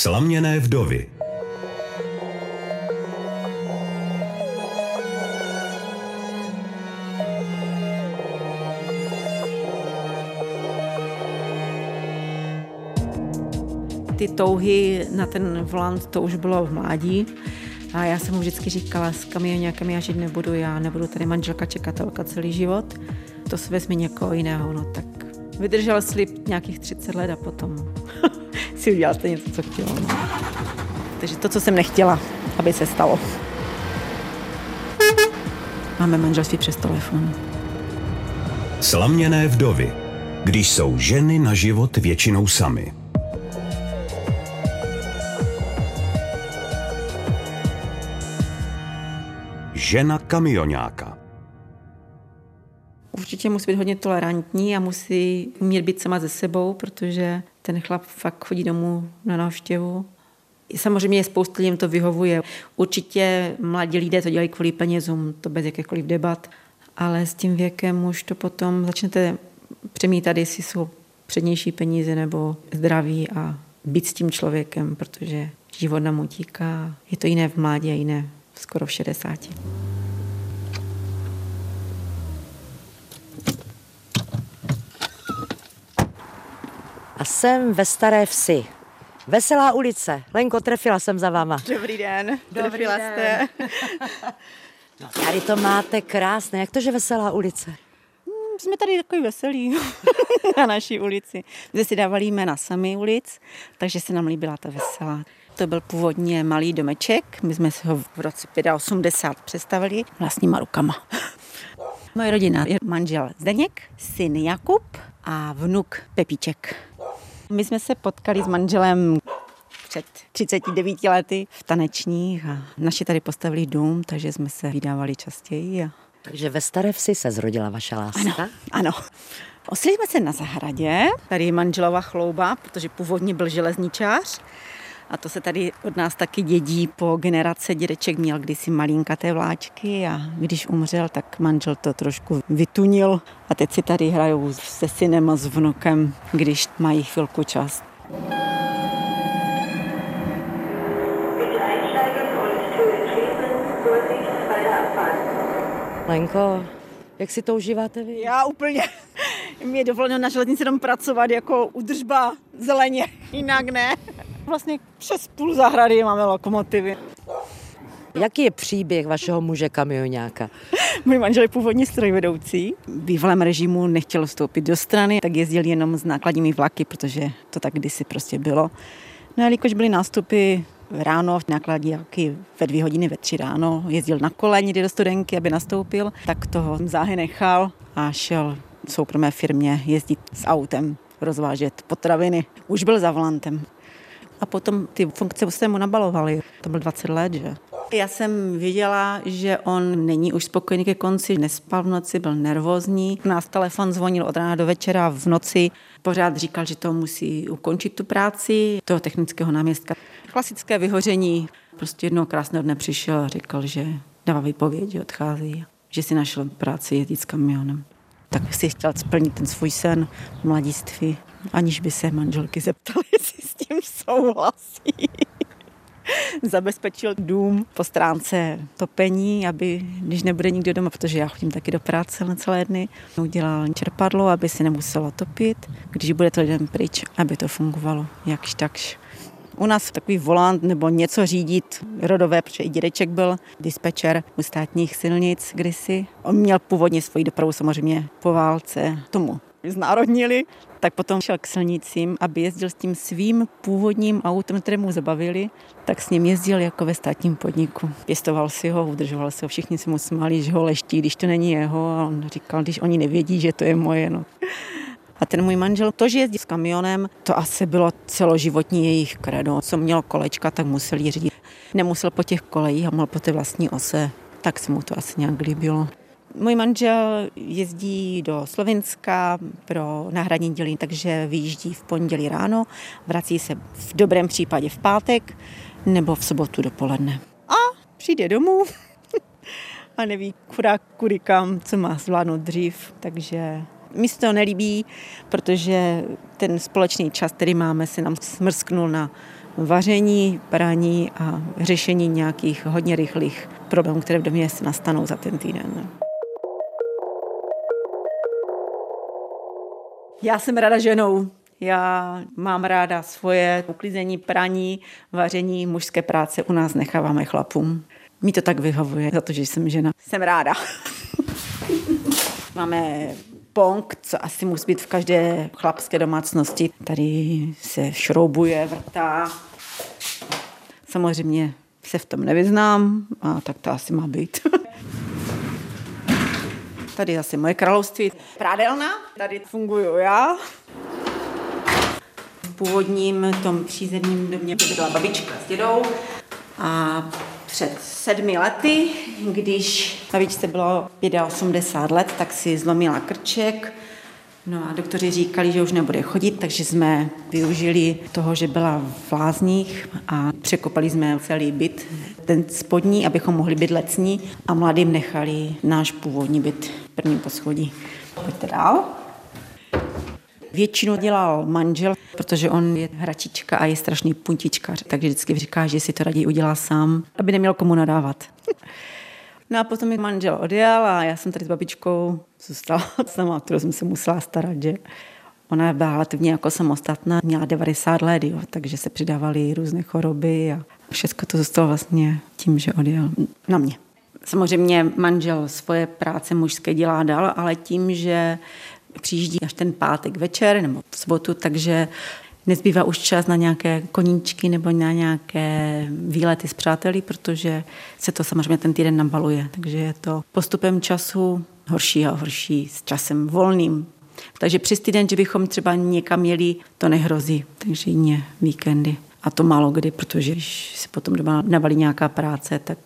Slaměné vdovy Ty touhy na ten volant, to už bylo v mládí. A já jsem mu vždycky říkala, s kamionňákem já žít nebudu, já nebudu tady manželka čekatelka celý život. To se vezmi někoho jiného, no tak vydržel slib nějakých 30 let a potom si udělal to něco, co chtěl. No. Takže to, co jsem nechtěla, aby se stalo. Máme manželství přes telefon. Slaměné vdovy, když jsou ženy na život většinou samy. Žena kamionáka. Určitě musí být hodně tolerantní a musí umět být sama ze sebou, protože ten chlap fakt chodí domů na návštěvu. Samozřejmě je spoustu lidem to vyhovuje. Určitě mladí lidé to dělají kvůli penězům, to bez jakékoliv debat, ale s tím věkem už to potom začnete přemítat, jestli jsou přednější peníze nebo zdraví a být s tím člověkem, protože život nám utíká. Je to jiné v mládí a jiné skoro v 60. A jsem ve Staré Vsi. Veselá ulice. Lenko, trefila jsem za váma. Dobrý den. Dobrý Trefila den. jste. No, tady to máte krásné. Jak to, že Veselá ulice? Jsme tady takový veselí na naší ulici. My jsme si dávali jména sami ulic, takže se nám líbila ta veselá. To byl původně malý domeček, my jsme si ho v roce 85 přestavili vlastníma rukama. Moje rodina je manžel Zdeněk, syn Jakub a vnuk Pepíček. My jsme se potkali s manželem před 39 lety v tanečních a naši tady postavili dům, takže jsme se vydávali častěji. A... Takže ve Staré Vsi se zrodila vaše láska? Ano, ano. Osili jsme se na zahradě, tady je manželova chlouba, protože původně byl železničář. A to se tady od nás taky dědí po generace. Dědeček měl kdysi malinkaté vláčky a když umřel, tak manžel to trošku vytunil. A teď si tady hrajou se synem a s vnukem, když mají chvilku čas. Lenko, jak si to užíváte vy? Já úplně. Mě je dovoleno na železnici jenom pracovat jako udržba zeleně, jinak ne. Vlastně přes půl zahrady máme lokomotivy. Jaký je příběh vašeho muže kamionáka? Můj manžel je původně strojvedoucí. V bývalém režimu nechtěl vstoupit do strany, tak jezdil jenom s nákladními vlaky, protože to tak kdysi prostě bylo. No a jelikož byly nástupy ráno v nákladňáky ve dvě hodiny ve tři ráno, jezdil na kole někdy do studenky, aby nastoupil, tak toho záhy nechal a šel v soukromé firmě jezdit s autem, rozvážet potraviny. Už byl za volantem. A potom ty funkce se mu nabalovaly. To byl 20 let, že? Já jsem věděla, že on není už spokojený ke konci, nespal v noci, byl nervózní. Nás telefon zvonil od rána do večera v noci. Pořád říkal, že to musí ukončit tu práci, toho technického náměstka. Klasické vyhoření. Prostě jednoho krásného dne přišel a říkal, že dává výpověď, že odchází, že si našel práci jezdit s kamionem. Tak si chtěl splnit ten svůj sen v mladiství, aniž by se manželky zeptali, jestli s tím souhlasí zabezpečil dům po stránce topení, aby když nebude nikdo doma, protože já chodím taky do práce na celé dny, udělal čerpadlo, aby se nemuselo topit, když bude to lidem pryč, aby to fungovalo jakž takž. U nás takový volant nebo něco řídit rodové, protože i dědeček byl dispečer u státních silnic kdysi. On měl původně svoji dopravu samozřejmě po válce tomu znárodnili, tak potom šel k silnicím, aby jezdil s tím svým původním autem, které mu zabavili, tak s ním jezdil jako ve státním podniku. Pěstoval si ho, udržoval si ho, všichni se mu smáli, že ho leští, když to není jeho a on říkal, když oni nevědí, že to je moje. No. A ten můj manžel, to, že jezdí s kamionem, to asi bylo celoživotní jejich kredo. Co mělo kolečka, tak musel řídit. Nemusel po těch kolejích a mohl po té vlastní ose. Tak se mu to asi nějak líbilo. Můj manžel jezdí do Slovenska pro náhradní dělí, takže vyjíždí v pondělí ráno, vrací se v dobrém případě v pátek nebo v sobotu dopoledne. A přijde domů a neví chudák kudy kam, co má zvládnout dřív, takže mi se to nelíbí, protože ten společný čas, který máme, se nám smrsknul na vaření, praní a řešení nějakých hodně rychlých problémů, které v domě nastanou za ten týden. Já jsem ráda ženou. Já mám ráda svoje uklízení, praní, vaření, mužské práce u nás necháváme chlapům. Mi to tak vyhovuje, za to, že jsem žena. Jsem ráda. Máme pong, co asi musí být v každé chlapské domácnosti. Tady se šroubuje, vrtá. Samozřejmě se v tom nevyznám, a tak to asi má být. Tady zase moje království. Prádelna, tady funguju já. V původním tom přízemním domě byla babička s dědou a před sedmi lety, když babičce bylo 85 let, tak si zlomila krček, No a doktoři říkali, že už nebude chodit, takže jsme využili toho, že byla v lázních a překopali jsme celý byt, ten spodní, abychom mohli být lecní a mladým nechali náš původní byt prvním poschodí. Pojďte dál. Většinu dělal manžel, protože on je hračička a je strašný puntičkař, takže vždycky říká, že si to raději udělá sám, aby neměl komu nadávat. No a potom mi manžel odjel a já jsem tady s babičkou zůstala sama, kterou jsem se musela starat, že ona byla relativně jako samostatná, měla 90 let, jo, takže se přidávaly různé choroby a všechno to zůstalo vlastně tím, že odjel na mě. Samozřejmě manžel svoje práce mužské dělá dál, ale tím, že přijíždí až ten pátek večer nebo v sobotu, takže nezbývá už čas na nějaké koníčky nebo na nějaké výlety s přáteli, protože se to samozřejmě ten týden nabaluje. Takže je to postupem času horší a horší s časem volným. Takže přes týden, že bychom třeba někam jeli, to nehrozí. Takže jině víkendy. A to málo kdy, protože když se potom doma navalí nějaká práce, tak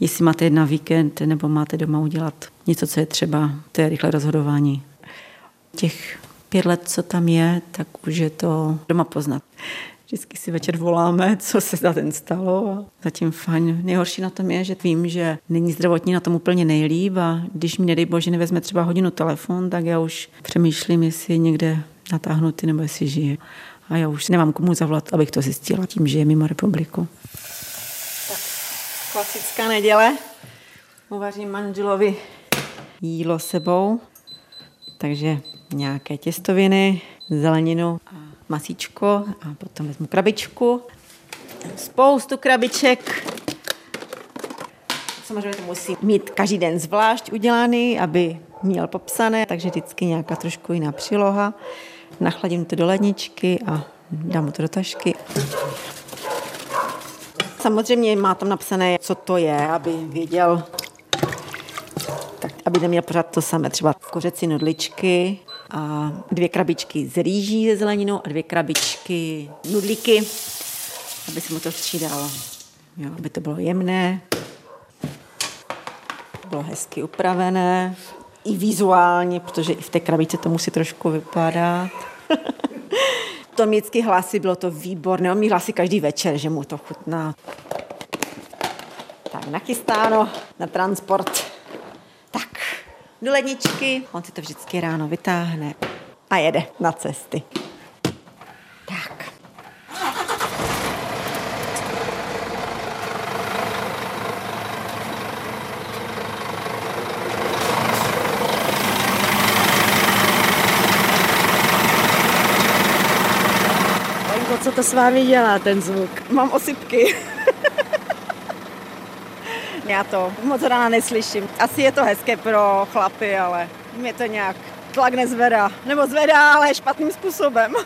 jestli máte na víkend nebo máte doma udělat něco, co je třeba, to je rychlé rozhodování. Těch pět let, co tam je, tak už je to doma poznat. Vždycky si večer voláme, co se za ten stalo a zatím fajn. Nejhorší na tom je, že vím, že není zdravotní na tom úplně nejlíp a když mi nedej bože nevezme třeba hodinu telefon, tak já už přemýšlím, jestli je někde natáhnutý nebo jestli žije. A já už nemám komu zavolat, abych to zjistila tím, že je mimo republiku. Tak, klasická neděle. Uvařím manželovi jídlo sebou, takže nějaké těstoviny, zeleninu a masíčko a potom vezmu krabičku. Spoustu krabiček. Samozřejmě to musí mít každý den zvlášť udělaný, aby měl popsané, takže vždycky nějaká trošku jiná příloha. Nachladím to do ledničky a dám mu to do tašky. Samozřejmě má tam napsané, co to je, aby věděl, tak aby neměl pořád to samé, třeba kořecí nudličky a dvě krabičky z rýží ze zeleninou a dvě krabičky nudlíky, aby se mu to střídalo, jo, aby to bylo jemné, bylo hezky upravené, i vizuálně, protože i v té krabičce to musí trošku vypadat. to vždycky hlasy, bylo to výborné. On mi hlasy každý večer, že mu to chutná. Tak nachystáno na transport do ledničky, on si to vždycky ráno vytáhne a jede na cesty. Tak. co to s vámi dělá, ten zvuk? Mám osypky. Já to moc ráda neslyším. Asi je to hezké pro chlapy, ale mě to nějak tlak nezvedá. Nebo zvedá, ale špatným způsobem.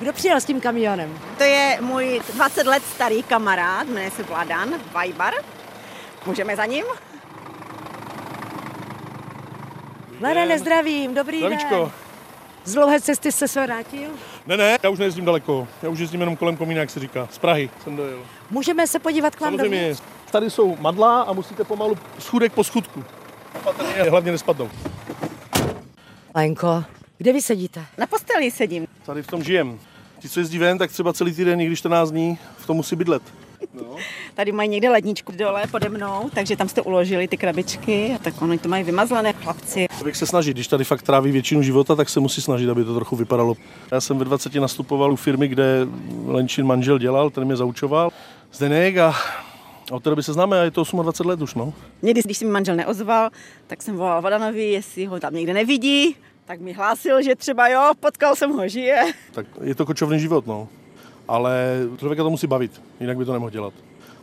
Kdo přijel s tím kamionem? To je můj 20 let starý kamarád, jmenuje se Vladan Vajbar. Můžeme za ním? Vladane, zdravím, dobrý Zdravíčko. den. Z dlouhé cesty jste se vrátil? Ne, ne, já už nejezdím daleko. Já už jezdím jenom kolem komína, jak se říká. Z Prahy jsem dojel. Můžeme se podívat k vám Samozřejmě. dovnitř? Tady jsou madla a musíte pomalu schůdek po schůdku. Opatrně, hlavně nespadnou. Lenko, kde vy sedíte? Na posteli sedím. Tady v tom žijem. Ti, co jezdí ven, tak třeba celý týden, i když 14 dní, v tom musí bydlet. Tady mají někde ledničku dole pode mnou, takže tam jste uložili ty krabičky, tak oni to mají vymazlené chlapci. Člověk se snaží, když tady fakt tráví většinu života, tak se musí snažit, aby to trochu vypadalo. Já jsem ve 20 nastupoval u firmy, kde Lenčin manžel dělal, ten mě zaučoval. Zdeněk a od té doby se známe a je to 28 let už, no. Někdy, když se mi manžel neozval, tak jsem volal Vadanovi, jestli ho tam někde nevidí, tak mi hlásil, že třeba jo, potkal jsem ho, žije. Tak je to kočovný život, no. Ale člověka to musí bavit, jinak by to nemohl dělat.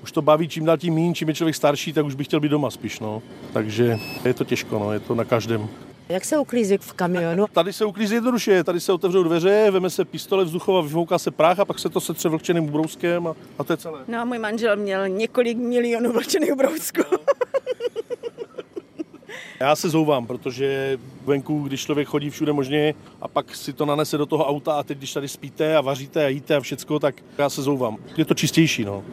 Už to baví čím dál tím méně, čím je člověk starší, tak už by chtěl být doma spíš, no. Takže je to těžko, no, je to na každém. Jak se uklízí v kamionu? Tady se uklízí jednoduše, tady se otevřou dveře, veme se pistole vzduchova, vyfouká se prach a pak se to setře vlhčeným ubrouskem a, a to je celé. No a můj manžel měl několik milionů vlčených brousků. Já se zouvám, protože venku, když člověk chodí všude možně a pak si to nanese do toho auta a teď, když tady spíte a vaříte a jíte a všecko, tak já se zouvám. Je to čistější, no.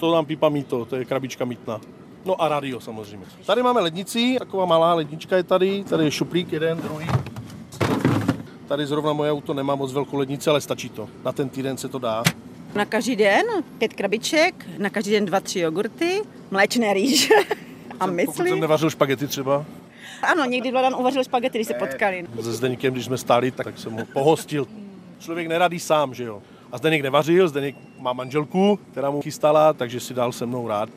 To nám pípa mýto, to je krabička mítna. No a rádio samozřejmě. Tady máme lednici, taková malá lednička je tady, tady je šuplík jeden, druhý. Tady zrovna moje auto nemá moc velkou lednici, ale stačí to. Na ten týden se to dá. Na každý den pět krabiček, na každý den dva, tři jogurty, mléčné rýže a Pokud jsem nevařil špagety třeba, Ano, někdy Vladan uvařil špagety, když se potkali. se Zdeňkem, když jsme stáli, tak jsem ho pohostil. Člověk neradí sám, že jo. A Zdeněk nevařil, Zdeněk má manželku, která mu chystala, takže si dal se mnou rád.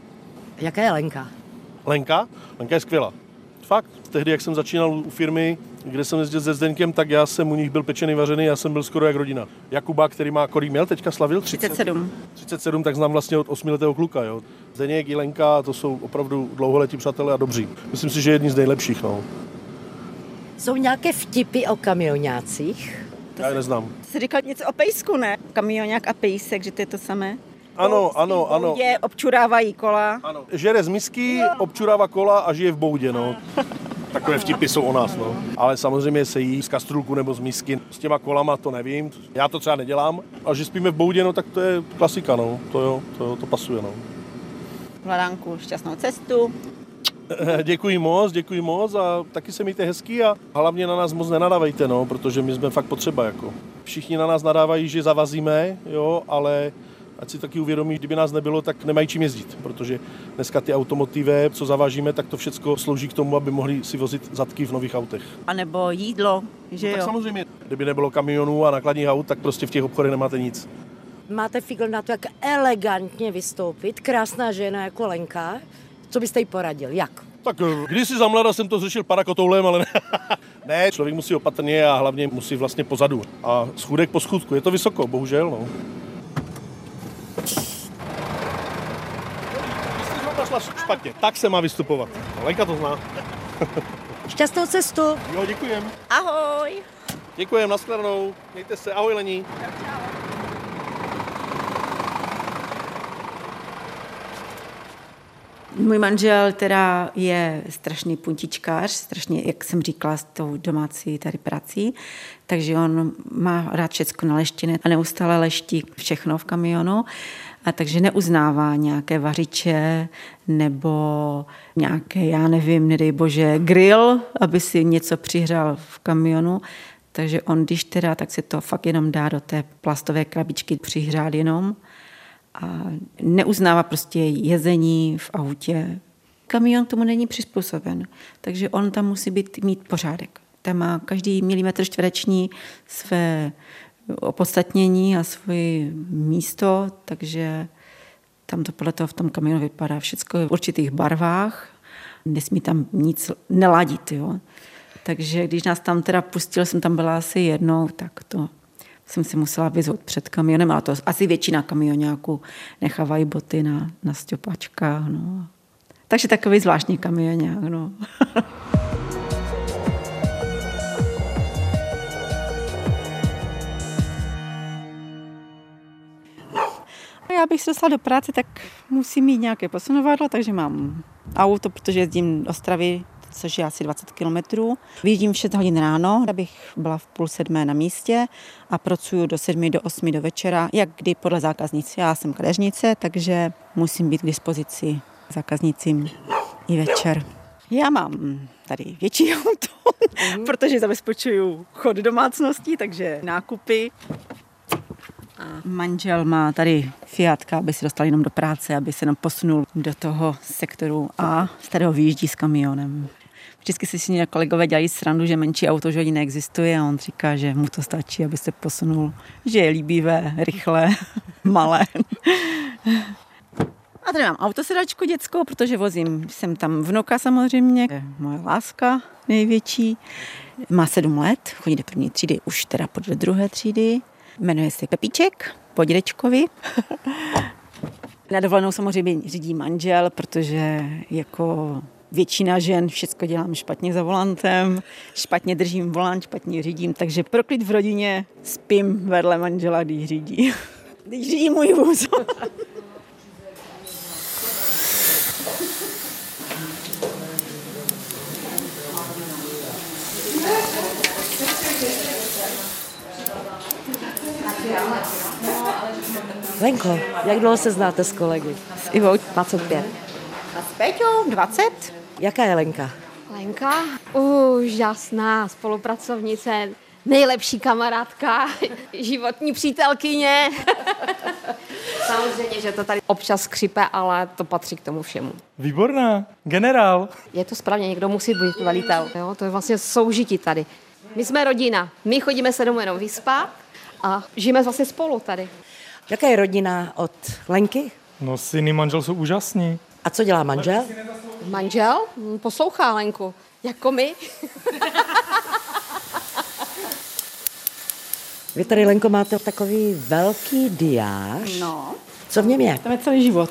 Jaká je Lenka? Lenka? Lenka je skvělá. Fakt. Tehdy, jak jsem začínal u firmy, kde jsem jezdil se Zdeňkem, tak já jsem u nich byl pečený, vařený, já jsem byl skoro jak rodina. Jakuba, který má, kolik měl, teďka slavil? 30? 37. 37, tak znám vlastně od 8 letého kluka. Jo. Zdeněk i Lenka, to jsou opravdu dlouholetí přátelé a dobří. Myslím si, že jedni z nejlepších. No. Jsou nějaké vtipy o kamionácích? Já je neznám. Jsi říkal něco o pejsku, ne? Kamionák a pejsek, že to je to samé? Ano, ano, ano. Je občurávají kola. Ano. Žere z misky, občurává kola a žije v boudě, no. Takové vtipy jsou o nás, no. Ale samozřejmě se jí z kastrulku nebo z misky. S těma kolama to nevím, já to třeba nedělám. A že spíme v boudě, no tak to je klasika, no. To jo, to, to pasuje, no. Vladánku, šťastnou cestu. Děkuji moc, děkuji moc a taky se mějte hezky a hlavně na nás moc nenadávejte, no, protože my jsme fakt potřeba, jako. Všichni na nás nadávají, že zavazíme, jo, ale ať si taky uvědomí, kdyby nás nebylo, tak nemají čím jezdit, protože dneska ty automotive, co zavážíme, tak to všechno slouží k tomu, aby mohli si vozit zadky v nových autech. A nebo jídlo, že Tak jo? samozřejmě, kdyby nebylo kamionů a nakladních aut, tak prostě v těch obchodech nemáte nic. Máte figl na to, jak elegantně vystoupit. Krásná žena jako Lenka. Co byste jí poradil? Jak? Tak eh, kdysi za mlada jsem to řešil parakotoulem, ale ne. ne, člověk musí opatrně a hlavně musí vlastně pozadu. A schůdek po schůdku, je to vysoko, bohužel, no. Šla špatně, tak se má vystupovat. Lenka to zná. Šťastnou cestu! Jo, děkujem. Ahoj! Děkujem, nashledanou. Mějte se, ahoj Lení. Můj manžel teda je strašný puntičkář, strašně, jak jsem říkala, s tou domácí tady prací, takže on má rád všecko naleštěné a neustále leští všechno v kamionu, a takže neuznává nějaké vařiče nebo nějaké, já nevím, nedej bože, grill, aby si něco přihřál v kamionu. Takže on, když teda, tak se to fakt jenom dá do té plastové krabičky přihřát jenom a neuznává prostě jezení v autě. Kamion tomu není přizpůsoben, takže on tam musí být, mít pořádek. Tam má každý milimetr čtvereční své opodstatnění a svoje místo, takže tam to podle toho v tom kamionu vypadá všechno v určitých barvách, nesmí tam nic neladit. Jo. Takže když nás tam teda pustil, jsem tam byla asi jednou, tak to jsem si musela vyzvat před kamionem, ale to asi většina kamionáků nechávají boty na, na stěpačkách. No. Takže takový zvláštní kamionák. No. Já bych se dostala do práce, tak musím mít nějaké posunovadlo, takže mám auto, protože jezdím do Ostravy, což je asi 20 kilometrů. Vyjíždím v 6 hodin ráno, abych byla v půl sedmé na místě a pracuju do 7 do 8 do večera, jak kdy podle zákaznic. Já jsem kadeřnice, takže musím být k dispozici zákaznicím i večer. Já mám tady větší auto, protože zabezpečuju chod domácností, takže nákupy. Manžel má tady Fiatka, aby se dostal jenom do práce, aby se nám posunul do toho sektoru A, z kterého vyjíždí s kamionem. Vždycky si s ním kolegové dělají srandu, že menší auto že neexistuje a on říká, že mu to stačí, aby se posunul, že je líbivé, rychlé, malé. A tady mám autosedačku dětskou, protože vozím, jsem tam vnuka samozřejmě, je moje láska největší. Má sedm let, chodí do první třídy, už teda podle druhé třídy. Jmenuje se Pepíček, po dědečkovi. Na dovolenou samozřejmě řídí manžel, protože jako většina žen všechno dělám špatně za volantem, špatně držím volant, špatně řídím, takže proklid v rodině spím vedle manžela, když řídí. Když řídí můj vůz. Lenko, jak dlouho se znáte s kolegy? S Ivou 25. a s Péťou 20. Jaká je Lenka? Lenka, úžasná spolupracovnice, nejlepší kamarádka, životní přítelkyně. Samozřejmě, že to tady občas skřipe, ale to patří k tomu všemu. Výborná, generál. Je to správně, někdo musí být velitel. Jo? To je vlastně soužití tady. My jsme rodina, my chodíme se domů jenom vyspat a žijeme vlastně spolu tady. Jaká je rodina od Lenky? No, syny manžel jsou úžasní. A co dělá manžel? Manžel poslouchá Lenku, jako my. Vy tady, Lenko, máte takový velký diář. No, Co v něm je? tam je celý život.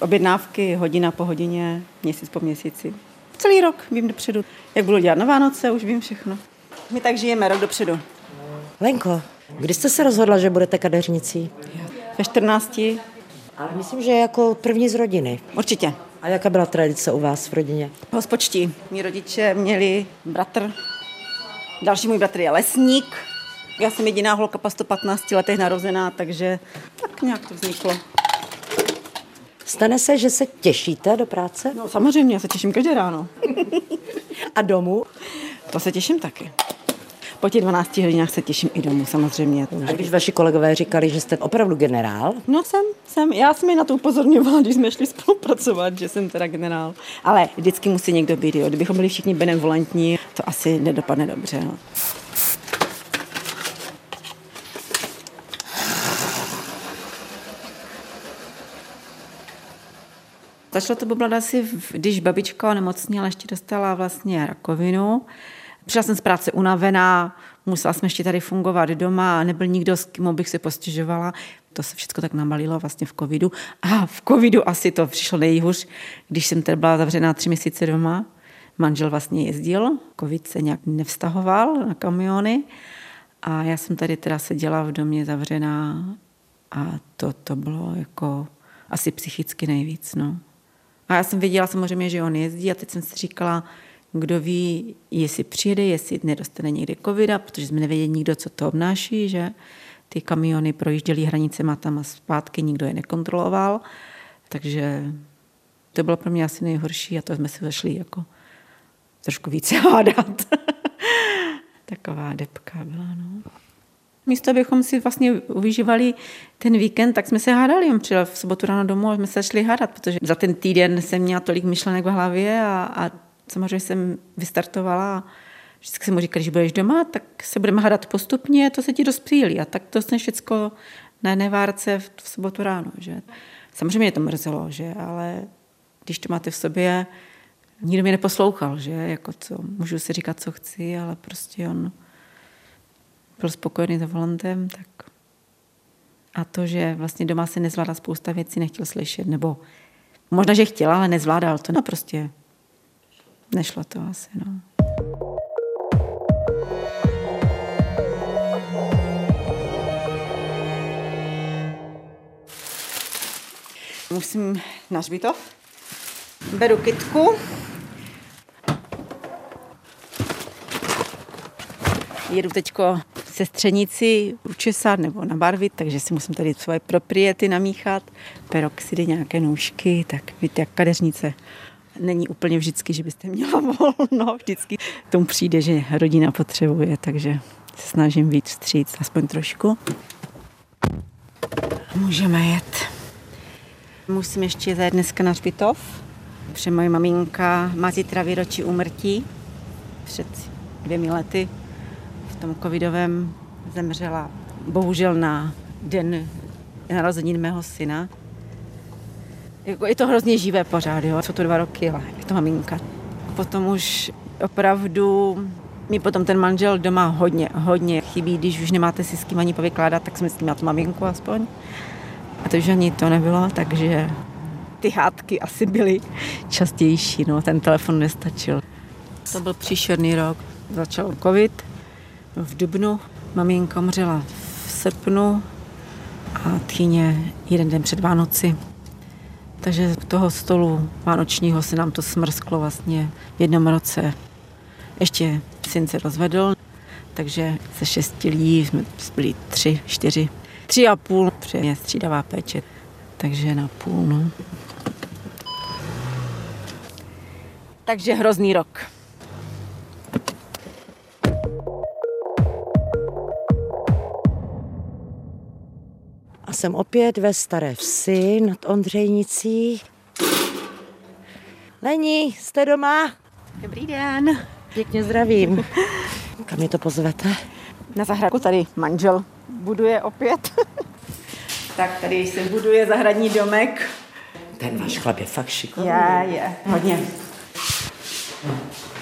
Objednávky hodina po hodině, měsíc po měsíci. Celý rok vím dopředu. Jak budu dělat na Vánoce, už vím všechno. My tak žijeme rok dopředu. Lenko, kdy jste se rozhodla, že budete kadeřnicí? Ve 14 Ale myslím, že jako první z rodiny. určitě. A jaká byla tradice u vás v rodině? Hospočtí. Mí rodiče měli bratr, další můj bratr je lesník. Já jsem jediná holka po 115 letech narozená, takže tak nějak to vzniklo. Stane se, že se těšíte do práce No samozřejmě, já se těším každé ráno. a domů? To se těším taky. Po těch 12 hodinách se těším i domů, samozřejmě. To už A když vaši kolegové říkali, že jste opravdu generál, No jsem, jsem. Já jsem je na to upozorňovala, když jsme šli spolupracovat, že jsem teda generál. Ale vždycky musí někdo být, jo. Kdybychom byli všichni benevolentní, to asi nedopadne dobře. No. Začalo to bublat asi, když babička onemocněla, ještě dostala vlastně rakovinu. Přišla jsem z práce unavená, musela jsem ještě tady fungovat doma, nebyl nikdo, s kým bych se postěžovala. To se všechno tak nabalilo vlastně v covidu. A v covidu asi to přišlo nejhůř, když jsem tady byla zavřená tři měsíce doma. Manžel vlastně jezdil, covid se nějak nevztahoval na kamiony. A já jsem tady teda seděla v domě zavřená a to, to bylo jako asi psychicky nejvíc, no. A já jsem věděla samozřejmě, že on jezdí a teď jsem si říkala, kdo ví, jestli přijede, jestli nedostane někde covida, protože jsme nevěděli nikdo, co to obnáší, že ty kamiony projížděly hranicema tam a zpátky, nikdo je nekontroloval. Takže to bylo pro mě asi nejhorší a to jsme se vešli jako trošku více hádat. Taková depka byla, no. Místo, abychom si vlastně vyžívali ten víkend, tak jsme se hádali. On přijel v sobotu ráno domů a jsme se šli hádat, protože za ten týden jsem měla tolik myšlenek v hlavě a, a samozřejmě jsem vystartovala vždycky jsem mu říkala, když budeš doma, tak se budeme hádat postupně, to se ti dospílí. A tak to jsem všechno na jedné várce v, v sobotu ráno. Že? Samozřejmě mě to mrzelo, že? ale když to máte v sobě, nikdo mě neposlouchal, že? Jako co, můžu si říkat, co chci, ale prostě on byl spokojený za volantem, tak a to, že vlastně doma se nezvládá spousta věcí, nechtěl slyšet, nebo možná, že chtěl, ale nezvládal to, no prostě nešlo to asi, no. Musím na hřbitov. Beru kytku. Jedu teďko sestřenici učesat nebo nabarvit, takže si musím tady svoje propriety namíchat, peroxidy, nějaké nůžky, tak víte, jak kadeřnice. Není úplně vždycky, že byste měla volno, vždycky tomu přijde, že rodina potřebuje, takže se snažím víc vstříc, aspoň trošku. Můžeme jet. Musím ještě zajet dneska na Špitov, protože moje maminka má zítra výročí úmrtí. Před dvěmi lety v tom covidovém zemřela bohužel na den narozenin mého syna. Jako je to hrozně živé pořád, jo. jsou to dva roky, ale je to maminka. Potom už opravdu mi potom ten manžel doma hodně, hodně chybí, když už nemáte si s kým ani povykládat, tak jsme s ním tu maminku aspoň. A to už ani to nebylo, takže ty hádky asi byly častější, no, ten telefon nestačil. To byl příšerný rok. Začal covid v dubnu, maminka umřela v srpnu a tchýně jeden den před Vánoci. Takže z toho stolu vánočního se nám to smrsklo vlastně v jednom roce. Ještě syn se rozvedl, takže ze šesti lidí jsme byli tři, čtyři, tři a půl, protože střídavá péče, takže na půl, no. Takže hrozný rok. Jsem opět ve Staré Vsi nad Ondřejnicí. Lení, jste doma? Dobrý den. Pěkně zdravím. Kam je to pozvete? Na zahrádku tady manžel buduje opět. tak tady se buduje zahradní domek. Ten váš chlap je fakt šikovný. Je, je, hodně.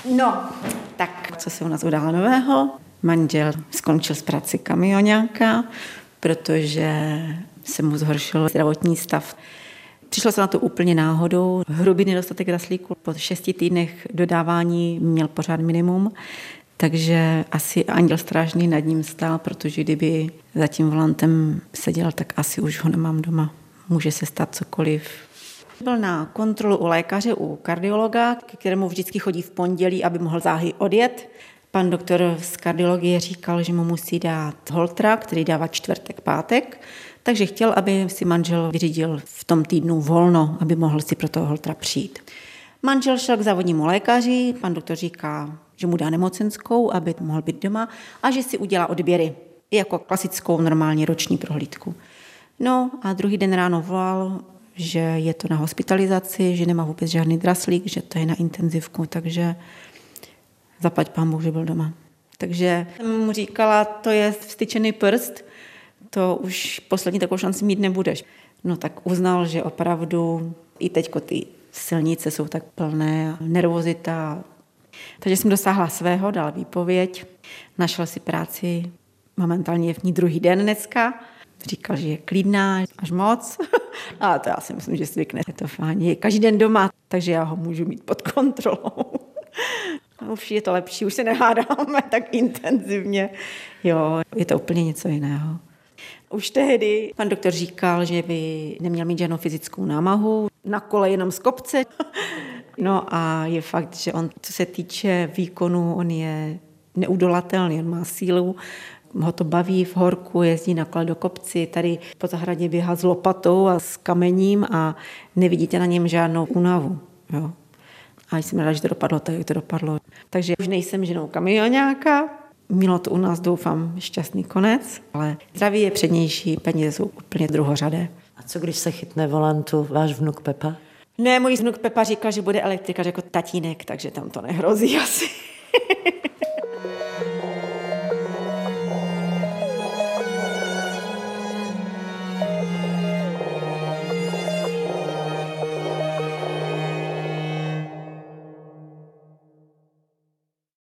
No, tak co se u nás událo nového? Manžel skončil z práci kamionáka, protože se mu zhoršil zdravotní stav. Přišlo se na to úplně náhodou. Hrubý nedostatek raslíku. Po šesti týdnech dodávání měl pořád minimum, takže asi anděl strážný nad ním stál, protože kdyby za tím volantem seděl, tak asi už ho nemám doma. Může se stát cokoliv. Byl na kontrolu u lékaře, u kardiologa, k kterému vždycky chodí v pondělí, aby mohl záhy odjet. Pan doktor z kardiologie říkal, že mu musí dát holtra, který dává čtvrtek, pátek, takže chtěl, aby si manžel vyřídil v tom týdnu volno, aby mohl si pro toho holtra přijít. Manžel šel k závodnímu lékaři, pan doktor říká, že mu dá nemocenskou, aby mohl být doma a že si udělá odběry jako klasickou normální roční prohlídku. No a druhý den ráno volal, že je to na hospitalizaci, že nemá vůbec žádný draslík, že to je na intenzivku, takže zaplať pán Bůh, že byl doma. Takže jsem mu říkala, to je vstyčený prst, to už poslední takovou šanci mít nebudeš. No tak uznal, že opravdu i teďko ty silnice jsou tak plné, nervozita. Takže jsem dosáhla svého, dal výpověď, našel si práci, momentálně je v ní druhý den dneska. Říkal, že je klidná až moc. A to já si myslím, že zvykne. Je to fajn. Je každý den doma, takže já ho můžu mít pod kontrolou. Už je to lepší, už se nehádáme tak intenzivně. Jo, je to úplně něco jiného. Už tehdy pan doktor říkal, že by neměl mít žádnou fyzickou námahu, na kole jenom z kopce. No a je fakt, že on, co se týče výkonu, on je neudolatelný, on má sílu, ho to baví v horku, jezdí na kole do kopci, tady po zahradě běhá s lopatou a s kamením a nevidíte na něm žádnou únavu. Jo. A jsem ráda, že to dopadlo tak, jak to dopadlo. Takže už nejsem ženou kamionáka, Mělo to u nás, doufám, šťastný konec, ale zdraví je přednější, peníze jsou úplně druhořadé. A co když se chytne volantu váš vnuk Pepa? Ne, můj vnuk Pepa říkal, že bude elektrikař jako tatínek, takže tam to nehrozí asi.